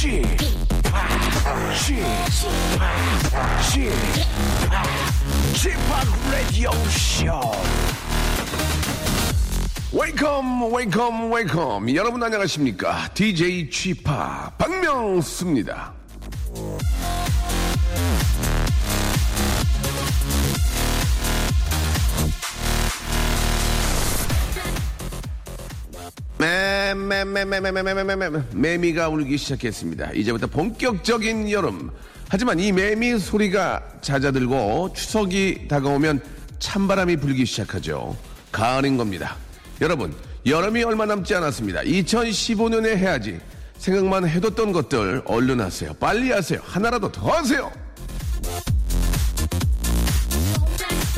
Chip, Chip, Radio Show. 웨이컴 웨이컴 웨이컴 여러분 안녕하십니까 DJ 취파 박명수입니다 매미가 울기 시작했습니다. 이제부터 본격적인 여름. 하지만 이 매미 소리가 잦아들고 추석이 다가오면 찬바람이 불기 시작하죠. 가을인 겁니다. 여러분, 여름이 얼마 남지 않았습니다. 2015년에 해야지. 생각만 해뒀던 것들 얼른 하세요. 빨리 하세요. 하나라도 더 하세요.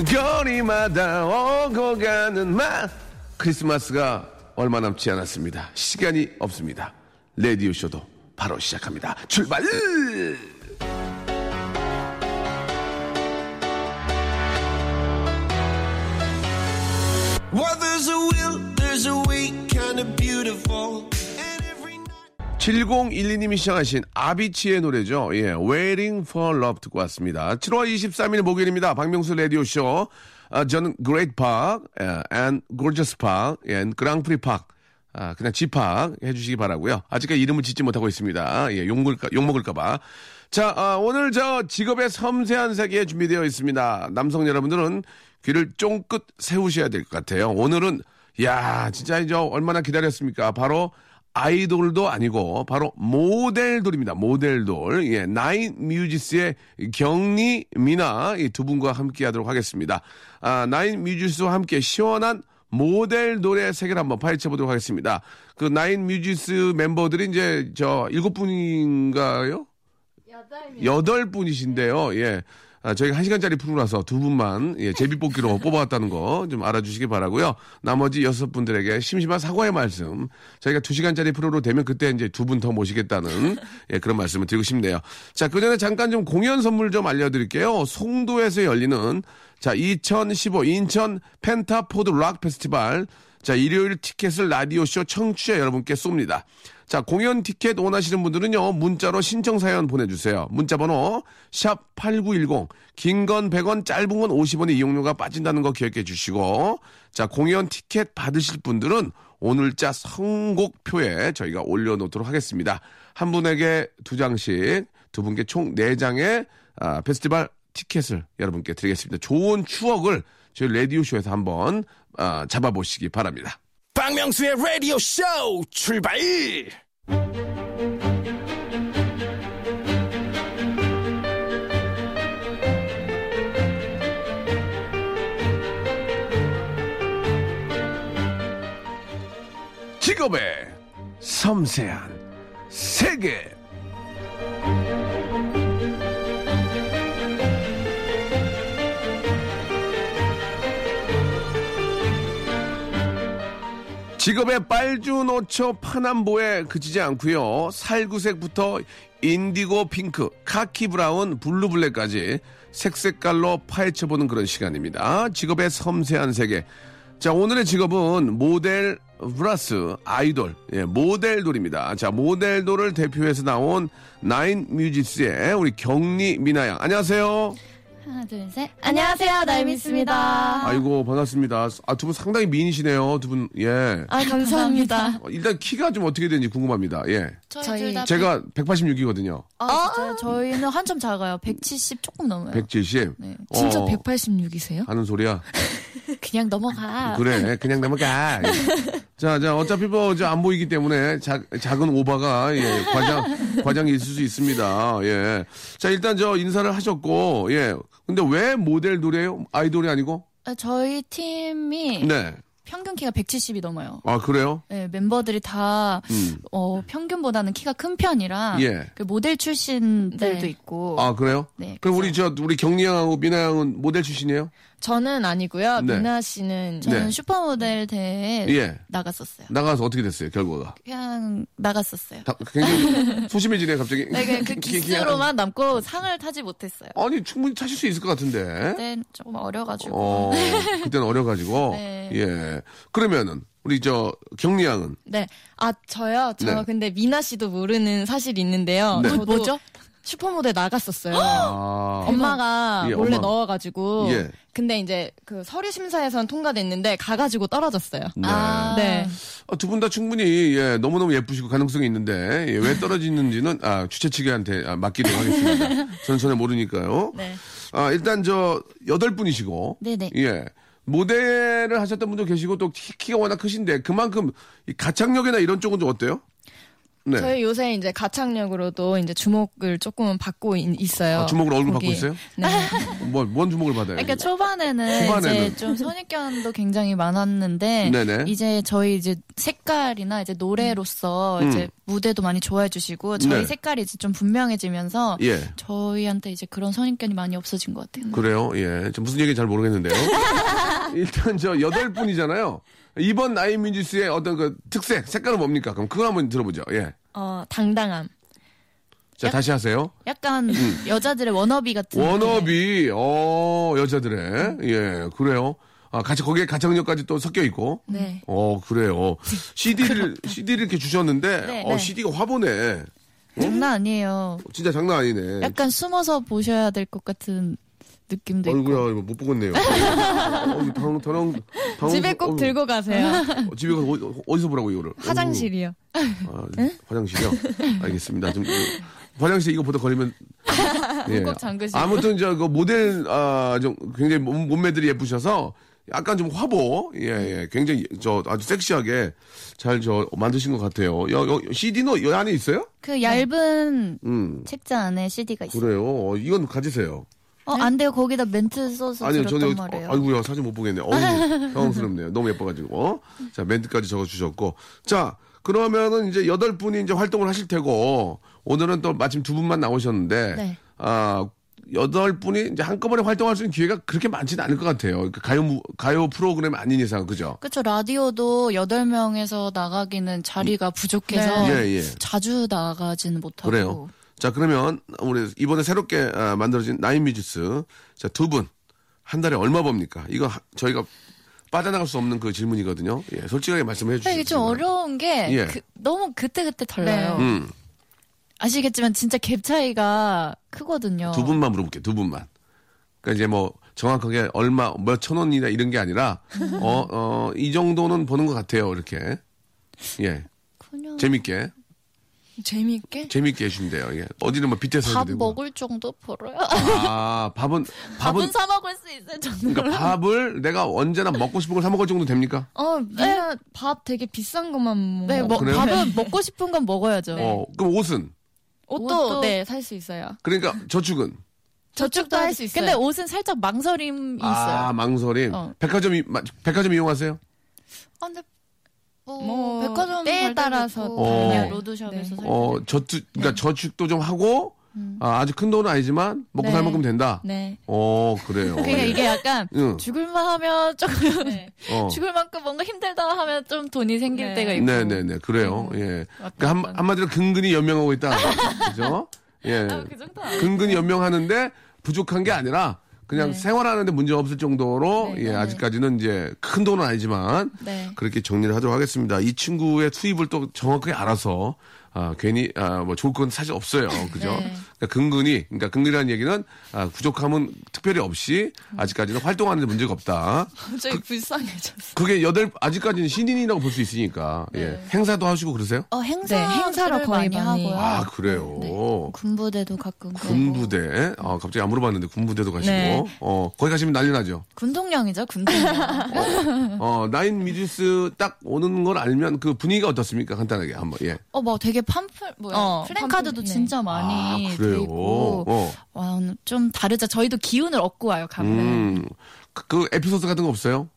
거리마다 오고 가는 맛. 크리스마스가 얼마 남지 않았습니다. 시간이 없습니다. 레디오쇼도 바로 시작합니다. 출발! Well, there's a will, there's a way, kind of beautiful. And every night. 7012님이 시청하신 아비치의 노래죠. 예, Waiting for Love 듣고 왔습니다. 7월 23일 목요일입니다. 박명수 라디오쇼. 아, 저는 Great Park 예, and Gorgeous Park and Grand Prix Park. 아, 그냥 지팍 해주시기 바라고요 아직까지 이름을 짓지 못하고 있습니다. 예, 욕먹을까, 욕먹을까봐. 자, 아, 오늘 저 직업의 섬세한 세계 준비되어 있습니다. 남성 여러분들은 귀를 쫑긋 세우셔야 될 것 같아요. 오늘은, 야 진짜 이제 얼마나 기다렸습니까? 바로 아이돌도 아니고 바로 모델돌입니다. 모델돌. 예, 나인 뮤지스의 경리 미나 이 두 분과 함께 하도록 하겠습니다. 아, 나인 뮤지스와 함께 시원한 모델 노래 세계를 한번 파헤쳐 보도록 하겠습니다. 그 나인 뮤지스 멤버들이 이제 저 일곱 분인가요? 여덟 분이신데요. 예. 아, 저희가 한 시간짜리 프로라서 두 분만 예, 제비뽑기로 뽑아왔다는 거 좀 알아주시기 바라고요. 나머지 여섯 분들에게 심심한 사과의 말씀. 저희가 두 시간짜리 프로로 되면 그때 이제 두 분 더 모시겠다는 예, 그런 말씀을 드리고 싶네요. 자, 그 전에 잠깐 좀 공연 선물 좀 알려드릴게요. 송도에서 열리는 자 2015 인천 펜타포드 락 페스티벌. 자, 일요일 티켓을 라디오쇼 청취자 여러분께 쏩니다. 자, 공연 티켓 원하시는 분들은요, 문자로 신청 사연 보내주세요. 문자 번호, 샵8910. 긴 건 100원, 짧은 건 50원의 이용료가 빠진다는 거 기억해 주시고, 자, 공연 티켓 받으실 분들은 오늘자 선곡표에 저희가 올려놓도록 하겠습니다. 한 분에게 두 장씩, 두 분께 총 네 장의 아, 페스티벌 티켓을 여러분께 드리겠습니다. 좋은 추억을 저희 라디오쇼에서 한번 아, 잡아보시기 바랍니다. 박명수의 라디오 쇼 출발! 직업의 섬세한 세계. 직업의 빨주노초 파남보에 그치지 않고요. 살구색부터 인디고 핑크, 카키 브라운, 블루 블랙까지 색색깔로 파헤쳐보는 그런 시간입니다. 직업의 섬세한 세계. 자, 오늘의 직업은 모델 플러스 아이돌, 예, 모델돌입니다. 자, 모델돌을 대표해서 나온 나인 뮤지스의 우리 경리 미나양. 안녕하세요. 하나 둘 셋. 안녕하세요 나이미스입니다. 아이고, 반갑습니다. 아, 두 분 상당히 미인이시네요. 두 분, 예. 아 감사합니다. 어, 일단 키가 좀 어떻게 되는지 궁금합니다. 예. 저희 제가 186이거든요. 아, 진짜요? 저희는 한참 작아요. 170 조금 넘어요. 170. 네. 진짜 어, 186이세요? 하는 소리야. 그냥 넘어가. 그래, 그냥 넘어가. 자, 자, 어차피 뭐, 저 안 보이기 때문에 작, 작은 오바가, 예, 과장, 과장이 있을 수 있습니다. 예. 자, 일단 저 인사를 하셨고, 예. 근데 왜 모델 노래요? 아이돌이 아니고? 아, 저희 팀이 네. 평균 키가 170이 넘어요. 아, 그래요? 네, 멤버들이 다 음. 어, 평균보다는 키가 큰 편이라 예. 그 모델 출신들도 네. 있고 아, 그래요? 네, 그럼 우리 저, 우리 경리 양하고 미나 양은 모델 출신이에요? 저는 아니고요. 네. 미나 씨는 저는 네. 슈퍼모델 대회에 예. 나갔었어요. 나가서 어떻게 됐어요, 결과가? 그냥 나갔었어요. 다, 굉장히 소심해지네, 갑자기. 네, 그냥 그 기- 기- 기수로만 남고 상을 타지 못했어요. 아니, 충분히 타실 수 있을 것 같은데. 그때 조금 어려가지고. 어, 그때는 어려가지고. 네. 예. 그러면은, 우리 저 경리 양은 네. 아, 저요? 저 네. 근데 미나 씨도 모르는 사실이 있는데요. 네. 저도 뭐죠? 슈퍼모델 나갔었어요. 아, 엄마가 예, 몰래 엄마. 넣어가지고. 예. 근데 이제 그 서류 심사에선 통과됐는데 가가지고 떨어졌어요. 네. 아. 네. 두분 다 충분히 예, 너무너무 예쁘시고 가능성이 있는데 예, 왜 떨어지는지는 아, 주최 측한테 아, 맡기도록 하겠습니다. 저는 전혀 모르니까요. 네. 아, 일단 저 여덟 분이시고 네네. 예. 모델을 하셨던 분도 계시고 또 키- 키가 워낙 크신데 그만큼 이 가창력이나 이런 쪽은 좀 어때요? 네. 저희 요새 이제 가창력으로도 이제 주목을 조금은 받고 있, 있어요. 아, 주목을 얼굴 거기. 받고 있어요? 네. 뭐, 뭔 주목을 받아요? 그러니까 초반에는, 초반에는. 이제 좀 선입견도 굉장히 많았는데 네네. 이제 저희 이제 색깔이나 이제 노래로서 음. 이제 무대도 많이 좋아해 주시고 저희 네. 색깔이 이제 좀 분명해지면서 예. 저희한테 이제 그런 선입견이 많이 없어진 것 같아요. 그래요? 예. 저 무슨 얘기인지 잘 모르겠는데요. 일단 저 여덟 분이잖아요. 이번 나이뮤지스의 어떤 그 특색, 색깔은 뭡니까? 그럼 그거 한번 들어보죠. 예. 어, 당당함. 자, 다시 하세요. 약간 여자들의 워너비 같은 음. 워너비, 어, 여자들의. 예, 그래요. 아, 같이 거기에 가창력까지 또 섞여 있고. 네. 어, 그래요. CD를, CD를 이렇게 주셨는데, 네, 어, 네. CD가 화보네. 장난 아니에요. 진짜 장난 아니네. 약간 숨어서 보셔야 될 것 같은 느낌도 이거 못 보겠네요. 어, 당, 당, 당, 집에 꼭 어, 들고 가세요. 어, 집에 가서 어디, 어디서 보라고, 이거를. 화장실이요. 아, 화장실이요? 알겠습니다. 좀, 화장실 이거 보다 걸리면. 예. 아무튼, 저, 그 모델, 아, 좀 굉장히 몸, 몸매들이 예쁘셔서 약간 좀 화보, 예, 예. 굉장히 저 아주 섹시하게 잘 저 만드신 것 같아요. 여, 여, CD는 여 안에 있어요? 그 얇은 음. 책자 안에 CD가 있어요. 그래요. 어, 이건 가지세요. 어, 안 돼요. 거기다 멘트 써서 아니요, 저는, 말이에요. 어, 아이고야, 사진 못 보겠네. 어우, 당황스럽네요. 너무 예뻐가지고. 자, 멘트까지 적어주셨고. 자, 그러면은 이제 여덟 분이 이제 활동을 하실 테고, 오늘은 또 마침 두 분만 나오셨는데, 네. 아, 여덟 분이 이제 한꺼번에 활동할 수 있는 기회가 그렇게 많지는 않을 것 같아요. 그 가요, 무- 가요 프로그램 아닌 이상, 그죠? 그쵸. 라디오도 8명에서 나가기는 자리가 부족해서 예, 예. 자주 나가지는 못하고. 그래요. 자, 그러면 우리 이번에 새롭게 아, 만들어진 나인뮤지스. 자, 두 분. 한 달에 얼마 법니까? 이거 하- 저희가 빠져나갈 수 없는 그 질문이거든요. 예, 솔직하게 말씀해 주시죠. 이게 좀 어려운 게 예. 그- 너무 그때그때 달라요. 네. 음, 아시겠지만 진짜 갭 차이가 크거든요. 두 분만 물어볼게요. 두 분만. 그러니까 이제 뭐 정확하게 얼마 몇 천 원이나 이런 게 아니라 어, 어, 이 정도는 버는 것 같아요. 이렇게. 예. 그냥 재밌게. 재미있게? 재밌게 해주시면 돼요. 예. 어디는 뭐 빗대서 밥. 먹을 정도 벌어요. 아, 밥은, 밥은, 밥은 사 먹을 수 있어요. 저는. 그러니까 밥을 내가 언제나 먹고 싶은 걸 사 먹을 정도 됩니까? 어, 미나 밥 되게 비싼 것만 네, 먹어. 뭐, 그래요? 밥은 먹고 싶은 건 먹어야죠. 어, 그럼 옷은? 옷도, 옷도- 네, 살 수 있어요. 그러니까 저축은? 저축도 할 수 있어요. 근데 옷은 살짝 망설임이 있어요. 아, 망설임. 어. 백화점, 백화점 이용하세요? 아, 근데 뭐, 뭐, 백화점 때에 따라서 어. 그냥 로드샵에서 네. 살 어. 저축, 그러니까 저축도 좀 하고, 아, 아주 큰 돈은 아니지만 먹고 네. 살 만큼 된다? 네. 어, 그래요. 그러니까 예. 이게 약간 응. 죽을만 하면 조금 어. 죽을 만큼 뭔가 힘들다 하면 좀 돈이 생길 네. 때가 있고 네네네, 그래요. 예. 왔다 그러니까 한. 한마디로 근근히 연명하고 있다. 그죠? 예. 그 정도 아니에요. 근근히 연명하는데 부족한 게 아니라 그냥 네. 생활하는데 문제 없을 정도로 네, 예, 네. 아직까지는 이제 큰 돈은 아니지만 네. 그렇게 정리를 하도록 하겠습니다. 이 친구의 수입을 또 정확하게 알아서 아, 괜히 아, 뭐 좋을 건 사실 없어요. 그죠? 네. 그러니까 근근히 그러니까 근근이라는 얘기는 아, 부족함은 특별히 없이 아직까지는 활동하는 데 문제가 없다. 갑자기 불쌍해졌어. 그게 여덟 아직까지는 신인이라고 볼 수 있으니까 예. 행사도 하시고 그러세요? 어, 행사 네, 행사로 거의 많이 많이. 하고요. 아 그래요. 네. 군부대도 가끔 가고. 군부대. 아 갑자기 안 물어봤는데 군부대도 가시고. 네. 어 거기 가시면 난리 나죠. 군동령이죠, 군동령. 어 나인 미주스 딱 오는 걸 알면 그 분위기가 어떻습니까? 간단하게 한번 예. 어, 뭐 되게 팜플 뭐야? 어, 플랜카드도 팜플, 네. 진짜 많이 아돼 그래요. 있고. 어. 와, 좀 다르죠. 저희도 기운을 얻고 와요, 가면. 음. 그, 그 에피소드 같은 거 없어요?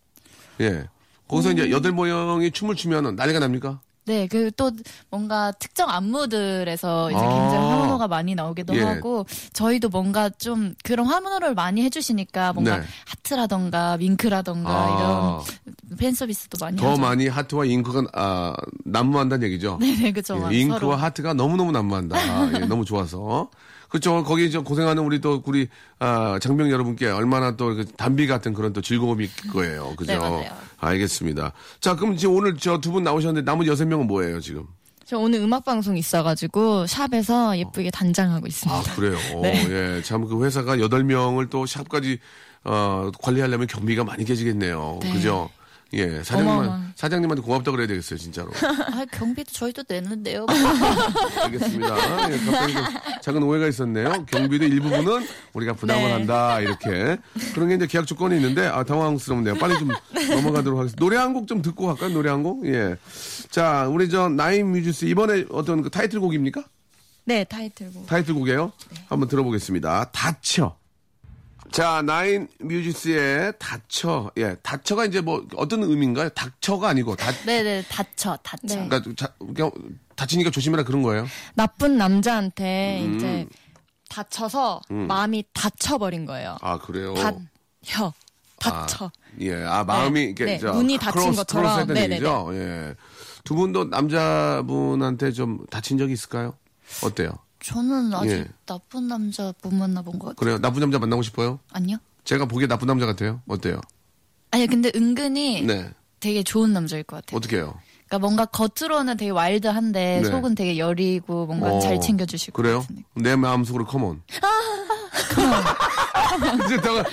예. 거기서 음. 이제 여덟 모형이 춤을 추면 난리가 납니까? 네, 그 또 뭔가 특정 안무들에서 이제 아. 굉장히 화문호가 많이 나오기도 예. 하고 저희도 뭔가 좀 그런 화문호를 많이 해주시니까 뭔가 네. 하트라던가 윙크라던가 아, 이런 팬 서비스도 많이 더 하죠. 많이 하트와 잉크가 아, 난무한다는 얘기죠. 네네 그죠. 예, 잉크와 서로. 하트가 너무 너무 난무한다. 아, 예, 너무 좋아서. 그렇죠. 거기 저 고생하는 우리 또 우리 아, 장병 여러분께 얼마나 또그 단비 같은 그런 또 즐거움이 있을 거예요. 그죠? 네, 맞아요. 알겠습니다. 자, 그럼 지금 오늘 저 두 분 나오셨는데 나머지 여섯 명은 뭐예요, 지금? 저 오늘 음악 방송 있어가지고 샵에서 예쁘게 단장하고 있습니다. 아, 그래요. 네. 예. 참 그 회사가 여덟 명을 또 샵까지 어, 관리하려면 경비가 많이 깨지겠네요. 네. 그죠? 예. 사장님, 어마어마. 사장님한테 고맙다 그래야 되겠어요, 진짜로. 아, 경비도 저희도 내는데요. 알겠습니다. 예, 갑자기 좀 작은 오해가 있었네요. 경비도 일부분은 우리가 부담을 네. 한다, 이렇게. 그런 게 이제 계약 조건이 있는데, 아, 당황스럽네요. 빨리 좀 넘어가도록 하겠습니다. 노래 한 곡 좀 듣고 갈까요? 노래 한 곡? 예. 자, 우리 저 나인 뮤지스, 이번에 어떤 그 타이틀곡입니까? 네, 타이틀곡. 타이틀곡이에요? 한번 들어보겠습니다. 다쳐. 자, 나인 뮤지스의 다쳐. 예, 다쳐가 이제 뭐 어떤 의미인가요? 닥쳐가 아니고 다, 네네, 다쳐, 다쳐. 네. 그러니까 자, 그냥 다치니까 조심해라 그런 거예요. 나쁜 남자한테 음. 이제 다쳐서 마음이 다쳐버린 거예요. 아, 그래요? 다혀. 다쳐. 아, 예, 아 마음이 네, 이렇게 네, 저 문이 닫힌 close, 것처럼. close 했다는 네네네. 얘기죠. 예. 두 분도 남자분한테 좀 다친 적이 있을까요? 어때요? 저는 아직 예. 나쁜 남자 못 만나본 것 같아요. 그래요? 나쁜 남자 만나고 싶어요? 아니요? 제가 보기에 나쁜 남자 같아요. 어때요? 아니, 근데 은근히 네. 되게 좋은 남자일 것 같아요. 어떻게 해요? 그러니까 뭔가 겉으로는 되게 와일드한데 네. 속은 되게 여리고 뭔가 어, 잘 챙겨주실 것 그래요? 같은데. 내 마음속으로 컴온. 이제 더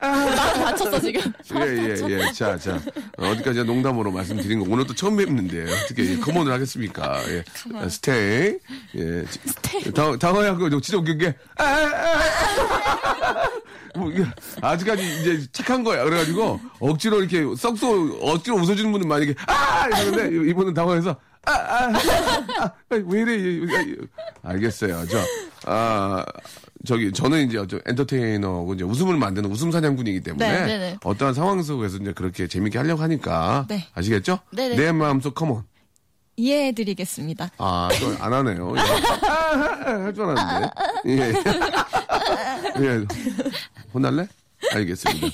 나도 다쳤어, 지금. 예, 예, 예. 자, 자. 어, 어디까지 농담으로 말씀드린 거. 오늘 또 처음 뵙는데 어떻게 컴온을 하겠습니까? 예. 아, 스테이. 예. 스테이. 당, 당황하고 진짜 웃긴 게. 아, 아, 아. 뭐, 아직까지 이제 착한 거야. 그래가지고 억지로 이렇게 썩소 억지로 웃어주는 분은 만약에 아! 이러는데 이분은 당황해서 아, 아, 아, 아, 왜 이래. 알겠어요. 저, 아, 저기, 저는 이제 저 엔터테이너고 이제 웃음을 만드는 웃음 사냥꾼이기 때문에 네, 네, 네. 어떠한 상황 속에서 이제 그렇게 재밌게 하려고 하니까. 네. 아시겠죠? 네, 네. 내 마음속 컴온. 이해해드리겠습니다. 아, 또안 하네요. 예. 할줄 알았는데. 예. 예. 혼날래? 알겠습니다.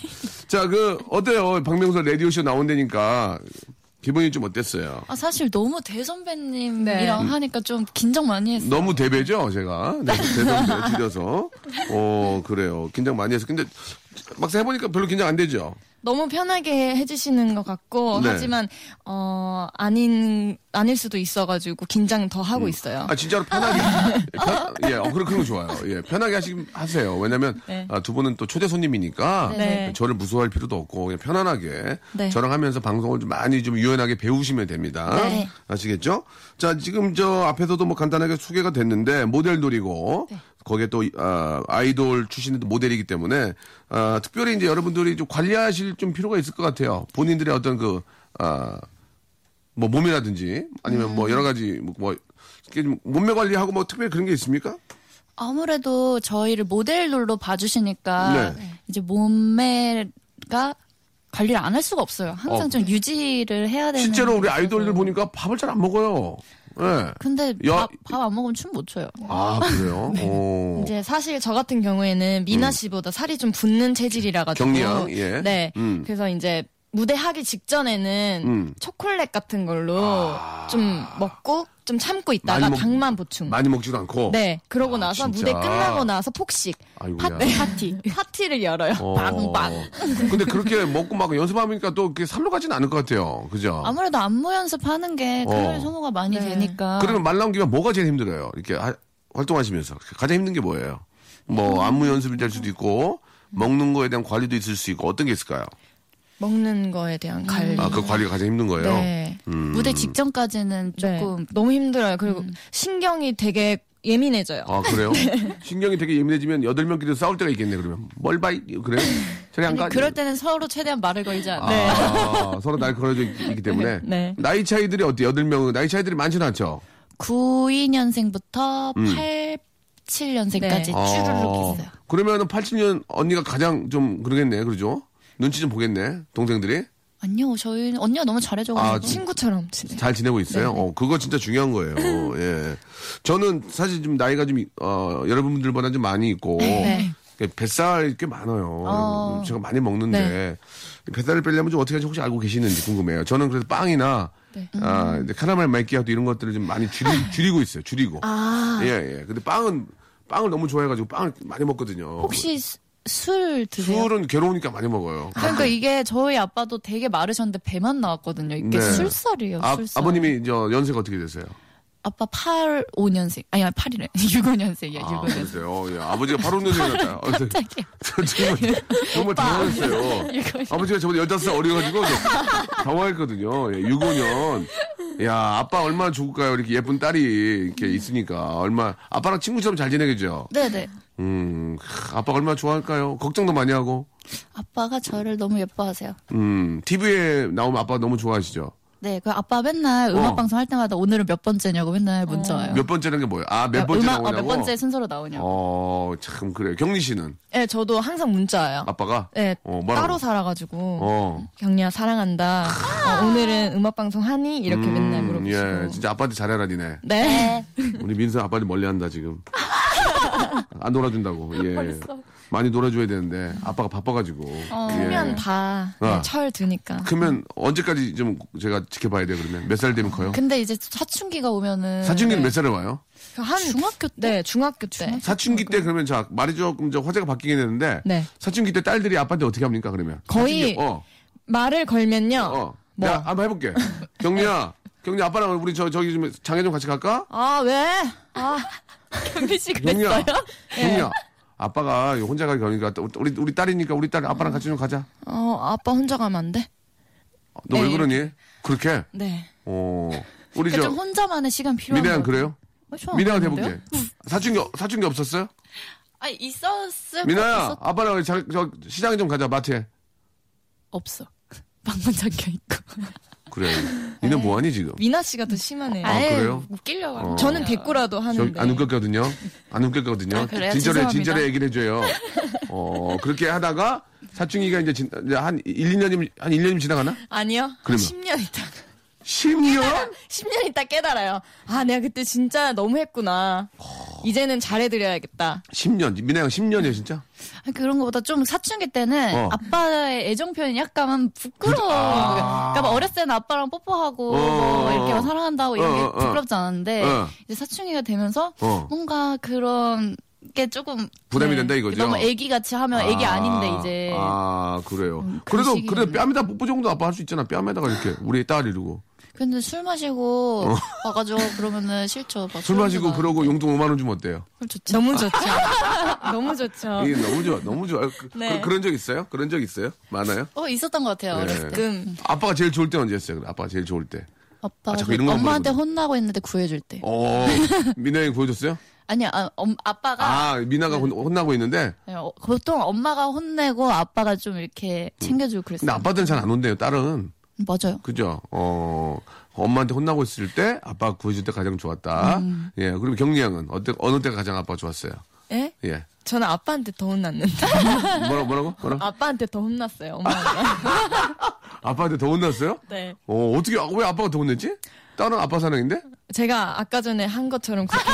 자, 그, 어때요? 박명수 라디오쇼 나온다니까. 기분이 좀 어땠어요? 아, 사실 너무 대선배님이랑 네. 하니까 좀 긴장 많이 했어요. 너무 대배죠, 제가. 네, 대선배 줄여서. 어, 그래요. 긴장 많이 해서. 근데 막상 해보니까 별로 긴장 안 되죠? 너무 편하게 해주시는 것 같고 네. 하지만 어 아닌 아닐 수도 있어가지고 긴장 더 하고 있어요. 아, 진짜로 편하게. 편, 예, 어, 그런, 그런 거 좋아요. 예, 편하게 하시, 하세요. 왜냐면, 네. 아, 두 분은 또 초대 손님이니까, 네. 저를 무서워할 필요도 없고, 그냥 편안하게, 네. 저랑 하면서 방송을 좀 많이 좀 유연하게 배우시면 됩니다. 네. 아시겠죠? 자, 지금 저 앞에서도 뭐 간단하게 소개가 됐는데, 모델돌이고, 거기에 또, 아, 아이돌 출신의 또 모델이기 때문에, 아, 특별히 이제 여러분들이 좀 관리하실 좀 필요가 있을 것 같아요. 본인들의 어떤 그, 아, 뭐 몸이라든지 아니면 뭐 여러 가지 뭐, 뭐 몸매 관리하고 뭐 특별히 그런 게 있습니까? 아무래도 저희를 모델로 봐주시니까 네. 이제 몸매가 관리를 안 할 수가 없어요. 항상 어. 좀 유지를 해야 되는. 실제로 우리 게 아이돌들. 보니까 밥을 잘 안 먹어요. 예. 근데 야- 밥안 먹으면 춤 못 춰요. 아 그래요? 오. 이제 사실 저 같은 경우에는 미나 씨보다 살이 좀 붙는 체질이라 가지고 경리양, 예. 네. 음. 그래서 이제 무대 하기 직전에는 음. 초콜릿 같은 걸로 좀 먹고 좀 참고 있다가 먹- 당만 보충. 많이 먹지도 않고. 네. 그러고 아, 나서 진짜? 무대 끝나고 나서 폭식. 아이고야. 파티, 파티. 파티를 열어요. 어. 빵빵. 근데 그렇게 먹고 막 연습하니까 또 이렇게 살로 가지는 않을 것 같아요. 그죠? 아무래도 안무 연습하는 게 칼로리 어. 소모가 많이 네. 되니까. 그러면 말 나온 김에 뭐가 제일 힘들어요? 이렇게 하- 활동하시면서 가장 힘든 게 뭐예요? 뭐 안무 연습이 될 수도 있고 먹는 거에 대한 관리도 있을 수 있고 어떤 게 있을까요? 먹는 거에 대한 관리. 아 그 관리가 가장 힘든 거예요. 네. 음. 무대 직전까지는 네. 조금 너무 힘들어요. 그리고 신경이 되게 예민해져요. 아 그래요? 네. 신경이 되게 예민해지면 여덟 명끼리 싸울 때가 있겠네 그러면 뭘 봐? 그래요? 저리 안 가? 그럴 때는 서로 최대한 말을 걸지 않아요. 네. 아, 서로 날 걸어져 있- 있기 때문에 네. 나이 차이들이 어때요? 여덟 명 나이 차이들이 많지는 않죠. 92년생부터 음. 87년생까지 네. 쭈르륵 아, 있어요. 그러면은 87년 언니가 가장 좀 그러겠네, 그러죠? 눈치 좀 보겠네, 동생들이. 아니요, 저희는 언니가 너무 잘해줘가지고. 아, 친구처럼 지내. 잘 지내고 있어요. 네. 어, 그거 진짜 중요한 거예요. 예. 저는 사실 좀 나이가 좀, 어, 여러분들보다 좀 많이 있고. 네. 뱃살 꽤 많아요. 어. 제가 많이 먹는데. 뱃살을 빼려면 좀 어떻게 하지 혹시 알고 계시는지 궁금해요. 저는 그래서 빵이나 네. 아, 이제 카라멜 마키아토 이런 것들을 좀 많이 줄이, 줄이고 있어요. 줄이고. 아. 예, 예. 근데 빵은 빵을 너무 좋아해가지고 빵을 많이 먹거든요. 혹시 수- 술 드세요? 술은 괴로우니까 많이 먹어요. 그러니까 이게 저희 아빠도 되게 마르셨는데 배만 나왔거든요. 이게 네. 술살이에요. 아, 술살. 아버님이 저 연세가 어떻게 되세요? 아빠 8, 5년생. 아니, 8이래. 65년생이야, 아, 65년생. 그러세요. 예, 아버지가 바로 눈이 같아요. 어, 저- 깜짝이야. 저 정말, 정말 당황했어요. 아버지가 저보다 15살 어려가지고 당황했거든요. 예, 65년. 야, 아빠 얼마나 좋을까요? 이렇게 예쁜 딸이 이렇게 있으니까. 얼마, 아빠랑 친구처럼 잘 지내겠죠? 네네. 음, 크, 아빠 얼마나 좋아할까요? 걱정도 많이 하고. 아빠가 저를 너무 예뻐하세요. 음, TV에 나오면 아빠 너무 좋아하시죠? 네, 그 아빠 맨날 음악 어. 방송 할 때마다 오늘은 몇 번째냐고 맨날 문자 와요. 몇 번째는 게 뭐예요? 아, 몇 번째 음악, 어, 나오냐고? 몇 번째 순서로 나오냐고. 어, 참, 그래요. 경리 씨는? 네, 저도 항상 문자 와요. 아빠가? 네, 어, 뭐라고? 따로 살아가지고. 어. 경리야 사랑한다. 어, 오늘은 음악 방송 하니 이렇게 맨날 음, 물어보시고. 예, 진짜 아빠한테 잘해라, 니네. 네. 우리 민서 아빠한테 멀리 한다, 지금. 안 놀아준다고. 예. 많이 놀아줘야 되는데, 아빠가 바빠가지고. 어, 예. 크면 다 어. 철 드니까. 크면 언제까지 좀 제가 지켜봐야 돼요, 그러면? 몇 살 되면 커요? 근데 이제 사춘기가 오면은 사춘기는 네. 몇 살에 와요? 한 중학교 때? 네, 중학교 때. 사춘기 때 그러면 자, 말이 조금 저 화제가 바뀌긴 했는데, 네. 사춘기 때 딸들이 아빠한테 어떻게 합니까, 그러면? 거의 사춘기- 어, 말을 걸면요. 어. 뭐? 내가 한번 해볼게. 경리야, 경리 아빠랑 우리 저, 저기 좀 장애 좀 같이 갈까? 아, 왜? 아. 경리 씨 그랬어요? 경리야. 아빠가 혼자 가기 그러니까 우리 우리 딸이니까 우리 딸 아빠랑 같이 좀 가자. 어, 아빠 혼자 가면 안 돼? 너 왜 네. 그러니? 그렇게? 네. 어. 우리 그러니까 저 좀 혼자만의 시간 필요한 미래양 거 그래요? 미래한테 해볼게. 사춘기 사춘기 없었어요? 아, 있었을 미나야, 있었... 아빠랑 자, 저 시장에 좀 가자 마트에. 없어. 방문 잠겨 있고. 그래. 니는 뭐하니 지금? 미나 씨가 더 심하네요. 아, 그래요? 웃기려고. 어. 저는 대꾸라도 저 하는데. 안 웃겼거든요. 안 웃겼거든요. 아, 그래요? 진절에 죄송합니다. 진절에 얘기를 해줘요. 어 그렇게 하다가 사춘기가 이제, 진, 이제 한 1, 2년이면 한 1년이면 지나가나? 아니요. 그러면? 10년 있다. 10년? 10년 있다 깨달아요. 아, 내가 그때 진짜 너무 했구나. 이제는 잘해드려야겠다. 10년. 미나양 10년이에요 진짜? 아니, 그런 것보다 좀 사춘기 때는 어. 아빠의 애정 표현이 약간 부끄러워. 아. 그러니까 막 어렸을 때는 아빠랑 뽀뽀하고 어, 뭐 이렇게 어, 어. 사랑한다고 이런 어, 게 어, 어. 부끄럽지 않은데 어. 이제 사춘기가 되면서 어. 뭔가 그런 게 조금 부담이 네, 된다 이거죠? 너무 애기 같이 하면 애기 아, 아닌데 이제 아 그래요. 음, 그 그래도. 그래도 뺨에다 뽀뽀 정도 아빠 할 수 있잖아. 뺨에다가 이렇게 우리 딸 이러고 근데 술 마시고 와가지고 그러면은 싫죠. 막 어. 술 마시고 나는데. 그러고 용돈 5만 원 주면 어때요? 너무 좋죠. 너무 좋죠. 이게 너무 좋아, 너무 좋아. 그, 네. 런적 있어요? 그런 적 있어요? 많아요? 어 있었던 것 같아요. 네. 어렸을 때. 음. 아빠가 제일 좋을 때 언제였어요? 아빠가 제일 좋을 때. 아빠가 아, 자꾸 이런 거만 엄마한테 물어보네. 혼나고 있는데 구해줄 때. 어, 미나 형이 보여줬어요? 아니야, 아, 엄- 아빠가 아, 미나가 혼- 혼나고 있는데. 네, 어, 보통 엄마가 혼내고 아빠가 좀 이렇게 챙겨주고 그랬어요. 근데 아빠들은 잘안 혼내요, 딸은. 맞아요. 그죠? 어, 엄마한테 혼나고 있을 때 아빠가 구해줄 때 가장 좋았다. 예, 그리고 경리 양은 어때, 어느 때가 가장 아빠가 좋았어요? 예? 예. 저는 아빠한테 더 혼났는데. 뭐라고, 뭐라고? 뭐라고? 아빠한테 더 혼났어요, 엄마가. 아빠한테 더 혼났어요? 네. 어, 어떻게, 왜 아빠가 더 혼냈지? 딸은 아빠 사랑인데? 제가 아까 전에 한 것처럼 그렇게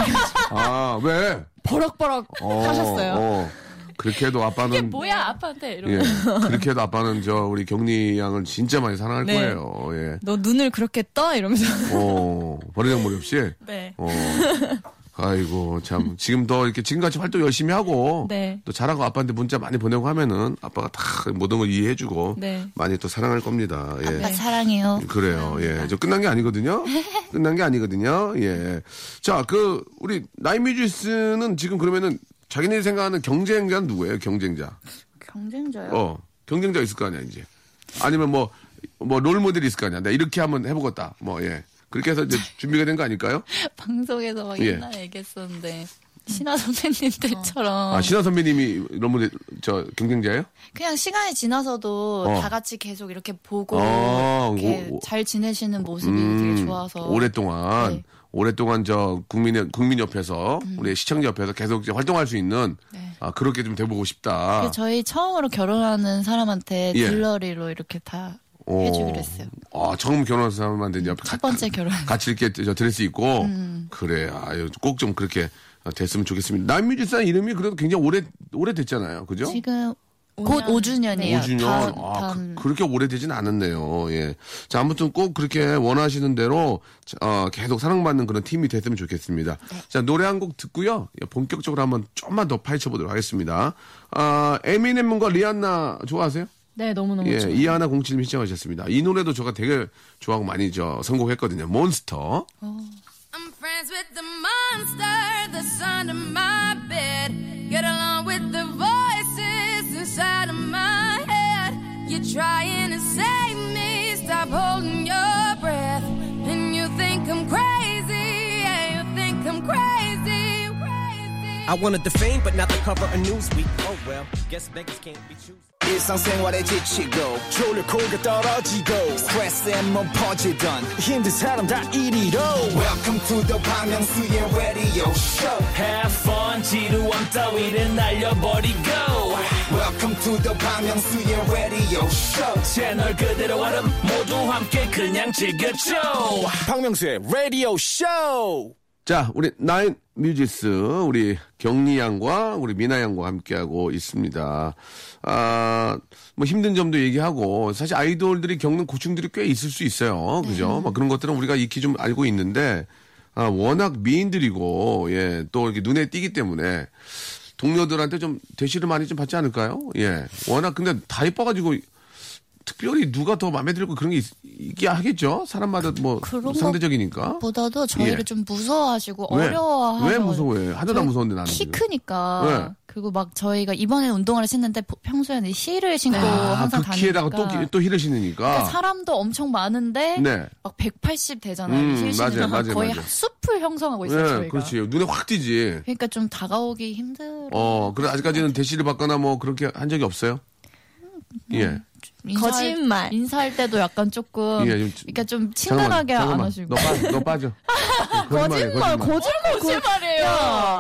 아, 왜? 버럭버럭 어, 하셨어요. 어. 그렇게 해도 아빠는. 뭐야, 아빠한테 이러고. 예. 그렇게 해도 아빠는 저 우리 경리 양을 진짜 많이 사랑할 네. 거예요. 예. 너 눈을 그렇게 떠? 이러면서. 어, 버리장머리 없이. 네. 어. 아이고, 참. 지금 더 이렇게 지금같이 활동 열심히 하고. 네. 또 잘하고 아빠한테 문자 많이 보내고 하면은 아빠가 다 모든 걸 이해해주고. 네. 많이 또 사랑할 겁니다. 예. 아빠 사랑해요. 그래요. 예. 저 끝난 게 아니거든요. 끝난 게 아니거든요. 예. 자, 그, 우리, 나이뮤지스는 지금 그러면은 자기네들이 생각하는 경쟁자는 누구예요? 경쟁자. 경쟁자요? 어. 경쟁자 있을 거 아니야, 이제. 아니면 뭐, 뭐, 롤 모델이 있을 거 아니야. 내가 이렇게 한번 해보겠다. 뭐, 예. 그렇게 해서 이제 준비가 된 거 아닐까요? 방송에서 막 예. 옛날에 얘기했었는데. 신화 선배님 때처럼 아, 신하 선배님이 롤모델, 저, 경쟁자예요? 그냥 시간이 지나서도 어. 다 같이 계속 이렇게 보고 어, 이렇게 오, 오. 잘 지내시는 모습이 음, 되게 좋아서 오랫동안, 네. 오랫동안 저, 국민, 국민 옆에서, 우리 시청자 옆에서 계속 활동할 수 있는, 음. 네. 아, 그렇게 좀 돼보고 싶다. 그래서 저희 처음으로 결혼하는 사람한테 예. 들러리로 이렇게 다 어. 해주기로 했어요. 아, 처음 결혼한 사람한테 이제 첫 번째 결혼. 음. 같이 이렇게 저 드레스 입고 그래. 아유, 꼭 좀 그렇게 됐으면 좋겠습니다. 남뮤지산 이름이 그래도 굉장히 오래 오래 됐잖아요. 그죠? 지금 곧 5주년이에요. 5주년. 다음, 아, 다음. 그, 렇게 오래되진 않았네요. 예. 자, 아무튼 꼭 그렇게 원하시는 대로 어, 계속 사랑받는 그런 팀이 됐으면 좋겠습니다. 자, 노래 한 곡 듣고요. 예, 본격적으로 한번 좀만 더 파헤쳐 보도록 하겠습니다. 아, 에미넴과 리안나 좋아하세요? 네, 너무너무 예, 좋아요. 이하나 07님 시청하셨습니다. 이 노래도 제가 되게 좋아하고 많이 저 선곡했거든요. 몬스터. I'm friends with the monster that's under my bed. Get along with the inside of my head. You're trying to save me, stop holding your breath. And you think I'm crazy, yeah, you think I'm crazy, crazy. I wanted the fame, but not the cover of Newsweek. Oh well, guess beggars can't be choosers. 일상생활에 지치고, 졸려 코가 떨어지고, 스트레스에 몸 퍼지던, 힘든 사람 다 이리로. welcome to the Bang Myung-soo's radio show Have fun, 지루함 따위를 날려버리고. welcome to the Myung-soo's radio show 채널 그대로 얼음 모두 함께 그냥 즐겨줘. 박명수의 radio show 자, 우리 나인 뮤지스, 우리 경리 양과 우리 미나 양과 함께하고 있습니다. 아, 뭐 힘든 점도 얘기하고, 사실 아이돌들이 겪는 고충들이 꽤 있을 수 있어요. 그죠? 막 그런 것들은 우리가 익히 좀 알고 있는데, 아, 워낙 미인들이고, 예, 또 이렇게 눈에 띄기 때문에, 동료들한테 좀 대시를 많이 좀 받지 않을까요? 예. 워낙 근데 다 이뻐가지고, 특별히 누가 더 마음에 들고 그런 게 있, 있게 하겠죠? 사람마다 뭐 상대적이니까. 보다도 저희를 예. 좀 무서워하시고 왜? 어려워하셔. 왜 무서워해? 하나도 안 무서운데 나는. 키. 크니까. 왜? 그리고 막 저희가 이번에 운동화를 신는데 보- 평소에는 힐을 신고 아, 항상 그 다니니까. 키에다가 또, 기- 또 힐을 신으니까. 그러니까 사람도 엄청 많은데 네. 막 180 되잖아요. 음, 힐 맞아요, 신으면 맞아요, 거의 맞아요. 숲을 형성하고 있어요. 네, 저희가. 그렇지. 눈에 확 띄지. 그러니까 좀 다가오기 힘들어. 어, 그래, 아직까지는 대시를 받거나 뭐 그렇게 한 적이 없어요? 예. 인사할- 거짓말. 인사할 때도 약간 조금 예, 좀- 그러니까 좀 친근하게 안 잠깐만. 하시고. 너, 빠, 너 빠져. 거짓말, 거짓말, 거짓말, 거짓말이에요.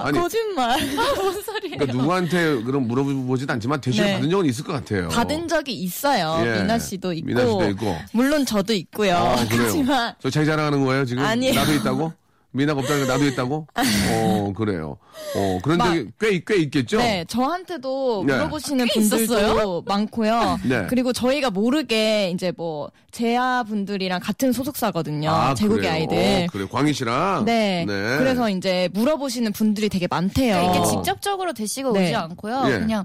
아니, 거짓말. 뭔 소리예요? 그러니까 누구한테 그런 물어보진 않지만 대시를 네. 받은 적은 있을 것 같아요. 받은 적이 있어요. 예. 미나 씨도 있고. 미나 씨도 있고. 물론 저도 있고요. 아, 그래요. 하지만 저 자기 자랑하는 거예요, 지금? 아니에요. 나도 있다고? 미나가 없다니까 나도 있다고? 어, 그래요. 어, 그런 막- 적이 꽤, 꽤 있겠죠? 네, 저한테도 네. 물어보시는 꽤 분들도? 많고요. 네. 그리고 저희가 모르게 이제 뭐 제아 분들이랑 같은 소속사거든요. 아, 제국의 그래요? 아이들. 어, 그래, 광희 씨랑? 네. 그래서 이제 물어보시는 분들이 되게 많대요. 그러니까 이게 어. 직접적으로 대시가 네. 오지 않고요. 예. 그냥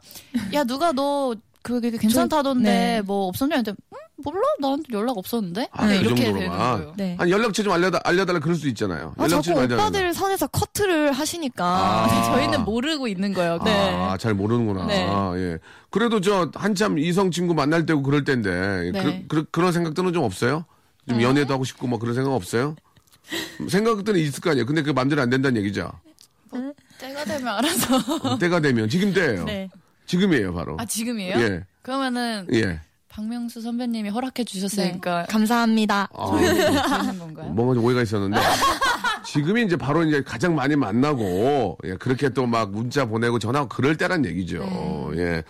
야 누가 너 그게 괜찮다던데 네. 뭐 없었냐? 근데 음, 몰라 나한테 연락 없었는데. 아, 그 이렇게 되는. 거예요. 네. 한 연락처 좀 알려다, 알려달라 그럴 수 있잖아요. 아, 연락처 자꾸. 오빠들 선에서 커트를 하시니까. 아. 저희는 모르고 있는 거예요. 네. 아, 잘 모르는구나. 네. 아, 예. 그래도 저 한참 이성 친구 만날 때고 그럴 때인데 네. 그, 그, 런 생각들은 좀 없어요? 좀 연애도 하고 싶고 뭐 그런 생각 없어요? 생각들은 있을 거 아니에요. 근데 그 마음대로 안 된다는 얘기죠. 때가 되면 알아서. 때가 되면 지금 때예요. 네. 지금이에요, 바로. 아 지금이에요? 예. 그러면은 예. 박명수 선배님이 허락해 주셨으니까 감사합니다. 아, 되는 건가요? 뭔가 좀 오해가 있었는데 지금이 이제 바로 이제 가장 많이 만나고 예, 그렇게 또 막 문자 보내고 전화하고 그럴 때란 얘기죠. 예.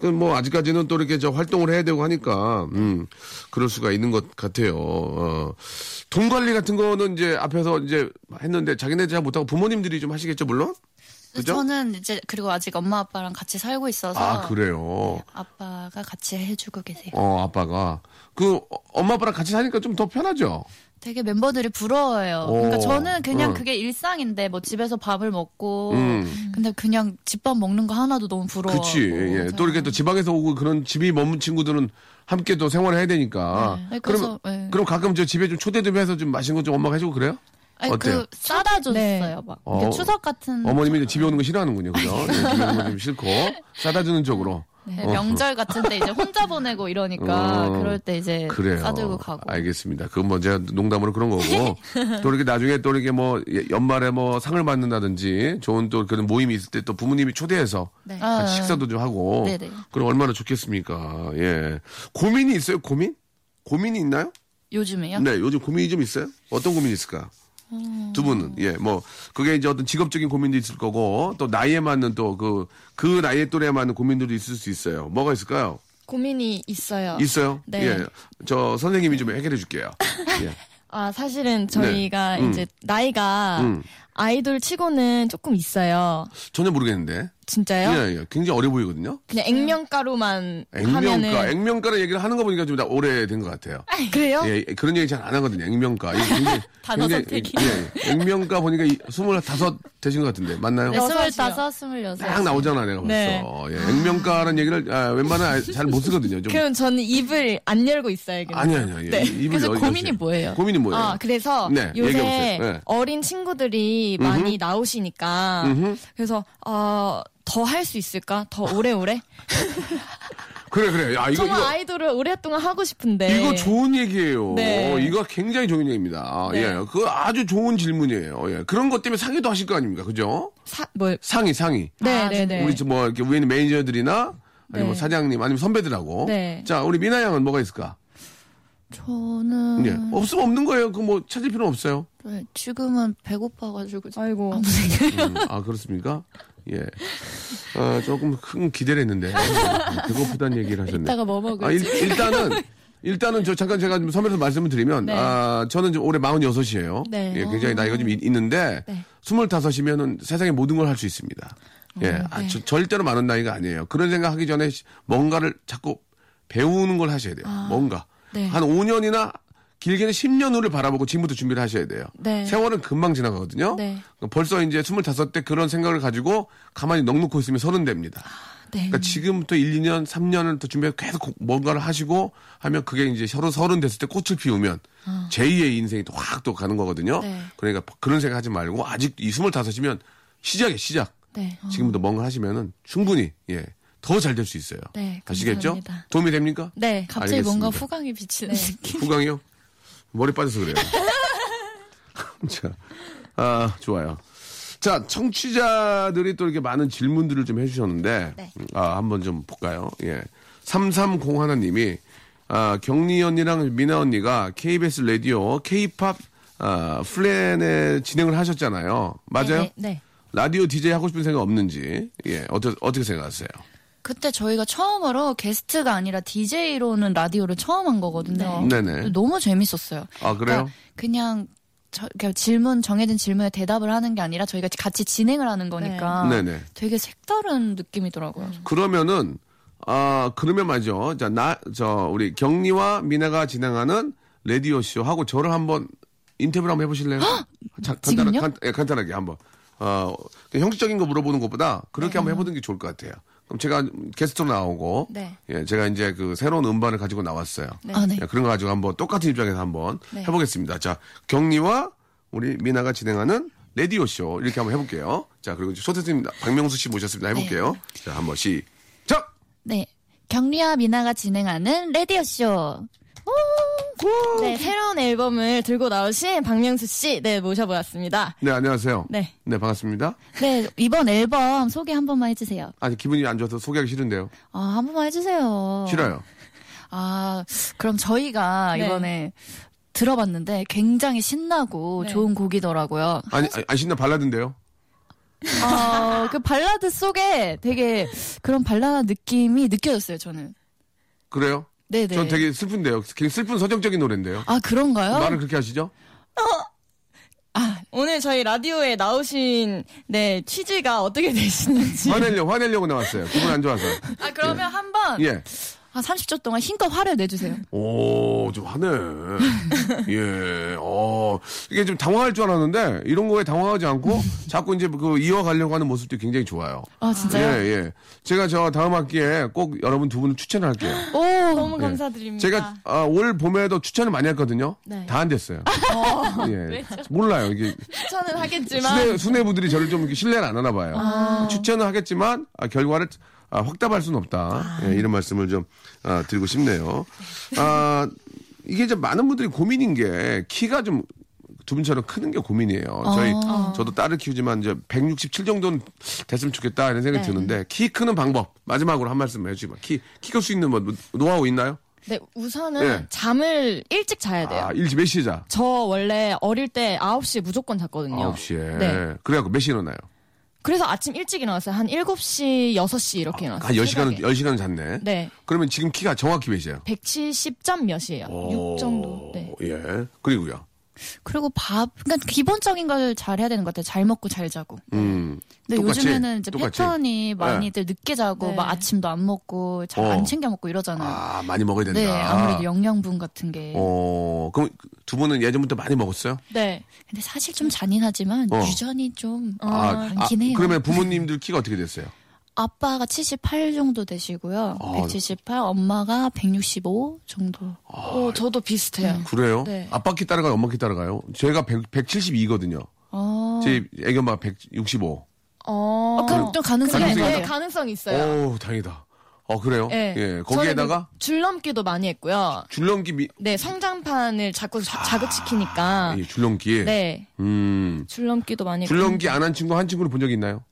그뭐 아직까지는 또 이렇게 저 활동을 해야 되고 하니까 음 그럴 수가 있는 것 같아요. 어. 돈 관리 같은 거는 이제 앞에서 이제 했는데 자기네 잘 못하고 부모님들이 좀 하시겠죠, 물론. 그죠? 저는 이제 그리고 아직 엄마 아빠랑 같이 살고 있어서 아 그래요. 아빠가 같이 해주고 계세요. 어 아빠가 그 어, 엄마 아빠랑 같이 사니까 좀 더 편하죠. 되게 멤버들이 부러워요. 오, 그러니까 저는 그냥 응. 그게 일상인데 뭐 집에서 밥을 먹고 음. 근데 그냥 집밥 먹는 거 하나도 너무 부러워. 그치. 예. 또 이렇게 또 지방에서 오고 그런 집이 머문 친구들은 함께 또 생활을 해야 되니까. 네, 그럼, 네. 그럼 가끔 저 집에 좀 초대 좀 해서 좀 맛있는 거 좀 엄마가 해주고 그래요? 아니 어때요? 그 싸다 줬어요. 네. 막 어, 이렇게 추석 같은 어머님이 이제 집에 오는 거 싫어하는군요. 그죠? 네, 집에 오는 거 좀 싫고. 싸다 주는 쪽으로. 네, 어. 명절 같은 때 이제 혼자 보내고 이러니까 어, 그럴 때 이제 그래요. 싸들고 가고. 알겠습니다. 그건 뭐 제가 농담으로 그런 거고. 또 이렇게 나중에 또 이렇게 뭐 예, 연말에 뭐 상을 받는다든지 좋은 또 그런 모임이 있을 때 또 부모님이 초대해서 네. 같이 식사도 좀 하고. 네네. 그럼 얼마나 좋겠습니까? 예. 고민이 있어요? 고민? 고민이 있나요? 요즘에요? 네, 요즘 고민이 좀 있어요? 어떤 고민이 있을까? 두 분은, 예, 뭐, 그게 이제 어떤 직업적인 고민도 있을 거고, 또 나이에 맞는 또 그, 그 나이에 또래에 맞는 고민들도 있을 수 있어요. 뭐가 있을까요? 고민이 있어요. 있어요? 네. 예. 저 선생님이 좀 해결해 줄게요. 예. 아, 사실은 저희가 음. 이제 나이가 음. 아이돌 치고는 조금 있어요. 전혀 모르겠는데. 진짜요? 예, 예. 굉장히 어려 보이거든요. 그냥 액면가루만 액면가, 하면은 액면가를 얘기를 하는 거 보니까 좀 다 오래된 것 같아요. 그래요? 예, 그런 얘기 잘 안 하거든요. 액면가. 이게 굉장히, 단어 굉장히, 선택이. 예, 액면가 보니까 이- 스물다섯 되신 것 같은데 맞나요? 네. 스물다섯, 스물여섯. 딱 나오잖아 내가 벌써. 네. 예, 액면가라는 얘기를 아, 웬만하면 잘 못 쓰거든요. 좀. 그럼 저는 입을 안 열고 있어야겠네요. 아니 아니 아니. 네. 입을 그래서 열- 고민이. 뭐예요? 고민이 뭐예요? 아, 그래서 네, 요새 얘기해보세요. 네. 어린 친구들이 많이 나오시니까 그래서 어, 더 할 수 있을까? 더 오래오래? 그래 그래. 야 이거 정말 이거 아이돌을 오랫동안 하고 싶은데 이거 좋은 얘기예요. 네. 어, 이거 굉장히 좋은 얘기입니다. 아, 네. 예, 그 아주 좋은 질문이에요. 예, 그런 것 때문에 상의도 하실 거 아닙니까, 그죠? 사, 뭐, 상의 상의. 네, 네, 네. 우리 저뭐 이렇게 위에 있는 매니저들이나 아니면 뭐 네. 사장님 아니면 선배들하고. 네. 자, 우리 미나 양은 뭐가 있을까? 저는 예, 없으면 없는 거예요. 그 뭐 찾을 필요는 없어요. 네, 지금은 배고파가지고 아이고. 아무 생각 음, 아 그렇습니까? 예. 아, 조금 큰 기대를 했는데 배고프다는 얘기를 하셨네. 이따가 뭐 아, 먹을지. 일, 단은 일단은 저 잠깐 제가 좀 선배로서 말씀을 드리면 네. 아 저는 지금 올해 46이에요. 네. 예, 굉장히 나이가 좀 있- 있는데 네. 25이면은 세상의 모든 걸 할 수 있습니다. 예, 아, 저- 절대로 많은 나이가 아니에요. 그런 생각 하기 전에 시- 뭔가를 자꾸 배우는 걸 하셔야 돼요. 뭔가 네. 한 5년이나 길게는 10년 후를 바라보고 지금부터 준비를 하셔야 돼요. 네. 세월은 금방 지나가거든요. 네. 벌써 이제 25대 그런 생각을 가지고 가만히 넉놓고 있으면 서른 됩니다. 네. 그러니까 지금부터 1, 2년, 3년을 더 준비해 계속 고- 뭔가를 하시고 하면 그게 이제 서른 서른 됐을 때 꽃을 피우면 제2의 인생이 또 확 또 가는 거거든요. 어. 네. 그러니까 그런 생각 하지 말고 아직 이 25이면 시작이에요, 시작. 네. 지금부터 뭔가 하시면은 충분히 예. 더잘될수 있어요. 네, 아시겠죠? 도움이 됩니까? 네. 갑자기 알겠습니다. 뭔가 후광이 비치는 느낌. 후광이요? 머리 빠져서 그래요. 자, 아, 좋아요. 자, 청취자들이 또 이렇게 많은 질문들을 좀 해주셨는데, 네. 아, 한번 좀 볼까요? 예. 3301님이, 아, 경리 언니랑 미나 언니가 KBS 라디오 K-팝, 아, 플랜에 진행을 하셨잖아요. 맞아요? 네. 네. 라디오 DJ 하고 싶은 생각 없는지, 예, 어떻게, 어떻게 생각하세요? 그때 저희가 처음으로 게스트가 아니라 DJ로는 라디오를 처음 한 거거든요. 네. 네네. 너무 재밌었어요. 아, 그래요? 그냥 저, 그냥 질문 정해진 질문에 대답을 하는 게 아니라 저희가 같이 진행을 하는 거니까 네네. 되게 색다른 느낌이더라고요. 그러면은 아 그러면 말이죠. 자 나 저 우리 경리와 미나가 진행하는 라디오 쇼 하고 저를 한번 인터뷰를 한번 해보실래요? 자, 간단하? 간, 예, 간단하게 한번. 어 형식적인 거 물어보는 것보다 그렇게 네. 한번 해보는 게 좋을 것 같아요. 그럼 제가 게스트로 나오고 네. 예 제가 이제 그 새로운 음반을 가지고 나왔어요. 아, 네. 예, 그런 거 가지고 한번 똑같은 입장에서 한번 네. 해보겠습니다. 자 경리와 우리 미나가 진행하는 라디오 쇼 이렇게 한번 해볼게요. 자 그리고 소태님 박명수 씨 모셨습니다. 해볼게요. 자 한번 시작. 네. 경리와 미나가 진행하는 라디오 쇼. 네, 새로운 앨범을 들고 나오신 박명수 씨, 네, 모셔보았습니다. 네, 안녕하세요. 네. 네, 반갑습니다. 네, 이번 앨범 소개 한 번만 해주세요. 아니, 기분이 안 좋아서 소개하기 싫은데요. 아, 한 번만 해주세요. 싫어요. 아, 그럼 저희가 네. 이번에 들어봤는데 굉장히 신나고 네. 좋은 곡이더라고요. 아니, 아니, 안 신나 발라드인데요. 아, 그 발라드 속에 되게 그런 발라드 느낌이 느껴졌어요, 저는. 그래요? 네네. 전 되게 슬픈데요. 굉장히 슬픈 서정적인 노래인데요. 아, 그런가요? 말을 그렇게 하시죠? 오늘 저희 라디오에 나오신, 네, 취지가 어떻게 되시는지. 화내려고, 화내려고 나왔어요. 기분 안 좋아서. 아, 그러면 한번 예. 한 30초 동안 힘껏 화를 내주세요. 오, 좀 하네. 예, 어, 이게 좀 당황할 줄 알았는데, 이런 거에 당황하지 않고, 자꾸 이제 그 이어가려고 하는 모습도 굉장히 좋아요. 아, 진짜요? 예, 예. 제가 저 다음 학기에 꼭 여러분 두 분을 추천할게요. 오, 너무 예. 감사드립니다. 제가 아, 올 봄에도 추천을 많이 했거든요. 네. 다 안 됐어요. 예. 몰라요. 이게 추천은 하겠지만. 수뇌, 수뇌부들이 저를 좀 이렇게 신뢰를 안 하나 봐요. 추천은 하겠지만 아, 결과를 아, 확답할 수는 없다. 예, 이런 말씀을 좀 아, 드리고 싶네요. 아, 이게 좀 많은 분들이 고민인 게 키가 좀 두 분처럼 크는 게 고민이에요. 저희 저도 딸을 키우지만 이제 167 정도는 됐으면 좋겠다 이런 생각이 네. 드는데 키 크는 방법 마지막으로 한 말씀 해주시면 키키 클 수 있는 뭐 노하우 있나요? 네, 우선은 네. 잠을 일찍 자야 돼요. 아, 일찍 몇 시에 자? 저 원래 어릴 때 9시에 무조건 잤거든요. 9시에. 네. 그래갖고 몇 시에 일어나요? 그래서 아침 일찍 일어났어요. 한 7시, 6시 이렇게 일어났어요. 한 10시간은, 새벽에. 10시간은 잤네. 네. 그러면 지금 키가 정확히 몇이에요? 170점 몇이에요. 6 정도. 네. 예. 그리고요. 그리고 밥, 그러니까 기본적인 걸 잘 해야 되는 것 같아요. 잘 먹고 잘 자고. 음. 근데 똑같이, 요즘에는 이제 똑같이. 패턴이 많이들 늦게 자고 네. 막 아침도 안 먹고 잘 어. 안 챙겨 먹고 이러잖아요. 아, 많이 먹어야 된다. 네, 아무래도 영양분 같은 게. 어, 그럼 두 분은 예전부터 많이 먹었어요? 네. 근데 사실 좀 잔인하지만 어. 유전이 좀 아, 많긴 해요. 그러면 부모님들 키가 어떻게 됐어요? 아빠가 78 정도 되시고요. 아. 178, 엄마가 165 정도. 어, 저도 비슷해요. 그래요? 네. 아빠 키 따라가요? 엄마 키 따라가요? 제가 100, 172거든요. 어. 제 애기 엄마가 165. 어, 어, 그럼 좀 가능성이 가능성이 있네요. 네, 가능성 있어요. 오, 다행이다. 어, 그래요? 네. 예. 거기에다가 저는 그 줄넘기도 많이 했고요. 줄넘기 미, 네, 성장판을 자꾸 자, 자극시키니까. 예, 줄넘기. 네, 음. 줄넘기도 많이 했고. 줄넘기 안 한 친구 한 친구를 본 적 있나요?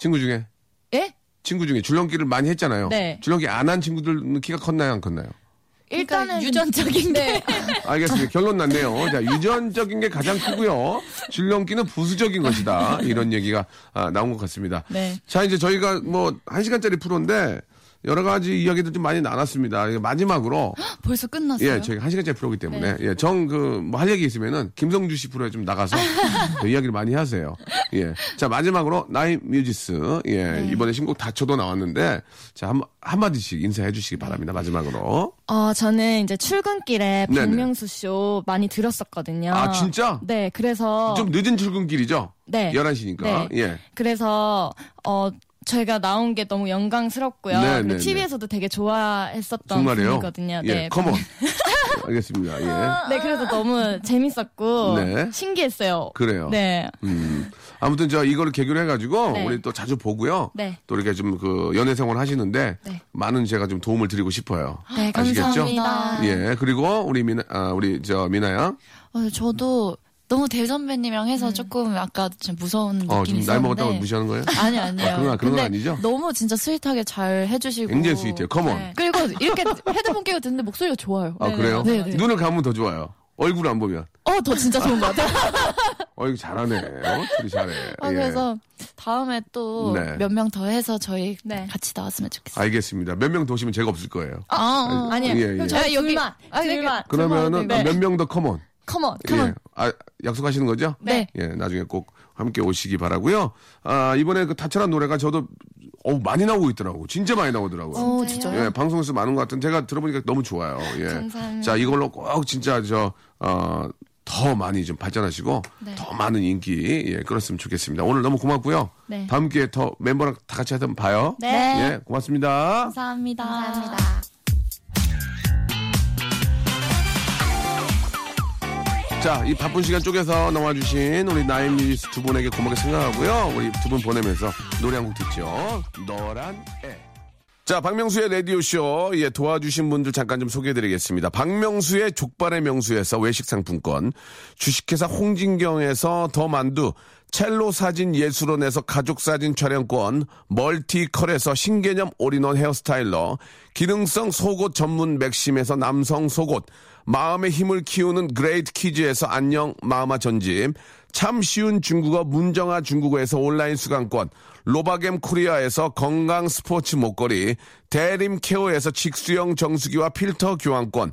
친구 중에? 예? 친구 중에 줄넘기를 많이 했잖아요. 네. 줄넘기 안 한 친구들은 키가 컸나요, 안 컸나요? 일단은 유전적인 네. 알겠습니다. 결론 났네요. 자, 유전적인 게 가장 크고요. 줄넘기는 부수적인 것이다. 이런 얘기가 아, 나온 것 같습니다. 네. 자, 이제 저희가 뭐, 한 시간짜리 프로인데, 여러 가지 이야기들 좀 많이 나눴습니다. 마지막으로, 벌써 끝났어요. 예, 저희가 한 시간짜리 프로기 때문에, 예, 정, 그, 뭐 할 얘기 있으면은, 김성주 씨 프로에 좀 나가서, 그 이야기를 많이 하세요. 예. 자, 마지막으로, 나인 뮤지스, 예, 이번에 신곡 다쳐도 나왔는데, 자, 한, 한마디씩 인사해 주시기 바랍니다. 마지막으로. 어, 저는 이제 출근길에 네네. 박명수 쇼 많이 들었었거든요. 아, 진짜? 네, 그래서 좀 늦은 출근길이죠? 네. 11시니까. 네. 예. 그래서 어 저희가 나온 게 너무 영광스럽고요. 네, 네, TV에서도 되게 좋아했었던? 분이거든요. 예, 네. 컴온. 알겠습니다. 예. 네, 그래서 너무 재밌었고 네. 신기했어요. 그래요. 네. 음. 아무튼 저 이거를 계기로 해가지고 네. 우리 또 자주 보고요. 네. 또 이렇게 좀 그 연애 생활 하시는데 네. 많은 제가 좀 도움을 드리고 싶어요. 네, 아시겠죠? 감사합니다. 예. 그리고 우리 미나 아, 우리 저 미나 양. 어, 저도 너무 대선배님이랑 해서 조금 아까 좀 무서운 느낌이 어, 좀 있었는데. 나이 먹었다고 무시하는 거예요? 아니 아니에요. 아, 그런 건- 그런 건 근데 아니죠? 너무 진짜 스윗하게 잘 해주시고. 굉장히 스윗해요. 컴온. 네. 그리고 이렇게 헤드폰 끼고 듣는데 목소리가 좋아요. 아, 그래요? 네, 네. 눈을 감으면 더 좋아요. 얼굴 안 보면. 어, 더 진짜 좋은 것 같아요. 어, 이거 잘하네. 어? 둘이 잘해. 아, 예. 그래서 다음에 또 네. 몇명더 해서 저희 네. 같이 나왔으면 좋겠어요. 알겠습니다. 몇 명 더 오시면 제가 없을 거예요. 아, 아니에요. 예, 예. 그럼 저희 여기- 둘만. 아, 여기- 둘만. 그러면은 네. 몇명 더 컴온. 컴온. 예. 아, 약속하시는 거죠? 네. 예, 나중에 꼭 함께 오시기 바라고요. 아, 이번에 그 타철한 노래가 저도 어 많이 나오고 있더라고. 진짜 많이 나오더라고요. 어, 진짜요? 예, 방송에서 많은 것 같은 제가 들어보니까 너무 좋아요. 예. 감사합니다. 자, 이걸로 꼭 진짜 저 어, 더 많이 좀 발전하시고 더 많은 인기 예, 끌었으면 좋겠습니다. 오늘 너무 고맙고요. 네. 다음 기회에 더 멤버랑 다 같이 한번 봐요. 네. 예, 고맙습니다. 감사합니다. 감사합니다. 자, 이 바쁜 시간 쪽에서 나와 주신 우리 나인뮤지스 두 분에게 고맙게 생각하고요. 우리 두 분 보내면서 노래 한 곡 듣죠. 너란 애. 자, 박명수의 라디오쇼, 예, 도와주신 분들 잠깐 좀 소개해드리겠습니다. 박명수의 족발의 명수에서 외식 상품권, 주식회사 홍진경에서 더 만두, 첼로 사진 예술원에서 가족 사진 촬영권, 멀티컬에서 신개념 올인원 헤어스타일러, 기능성 속옷 전문 맥심에서 남성 속옷, 마음의 힘을 키우는 그레이트 키즈에서 안녕 마마 전집, 참 쉬운 중국어 문정아 중국어에서 온라인 수강권, 로바겜 코리아에서 건강 스포츠 목걸이, 대림 케어에서 직수형 정수기와 필터 교환권,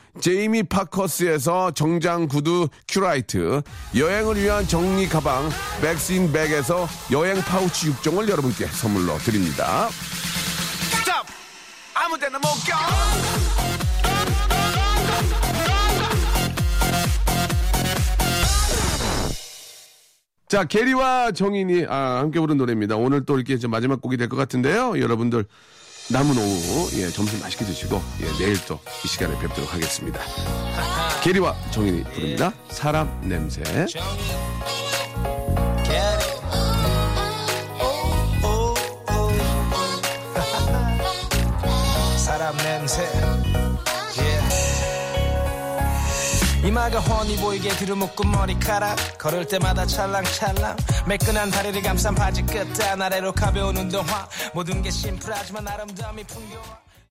제이미 파커스에서 정장 구두 큐라이트, 여행을 위한 정리 가방 백스인 백에서 여행 파우치 6종을 여러분께 선물로 드립니다. 아무 데나 못 가. 자, 게리와 정인이 아, 함께 부른 노래입니다. 오늘 또 이렇게 마지막 곡이 될 것 같은데요. 여러분들 남은 오후 예, 점심 맛있게 드시고 예, 내일 또 이 시간에 뵙도록 하겠습니다. 게리와 정인이 부릅니다. 사람 냄새. 이마가 훤히 보이게 뒤로 묶은 머리카락. 걸을 때마다 찰랑찰랑. 매끈한 다리를 감싼 바지 끝단 아래로 가벼운 운동화. 모든 게 심플하지만 아름다움이 풍겨와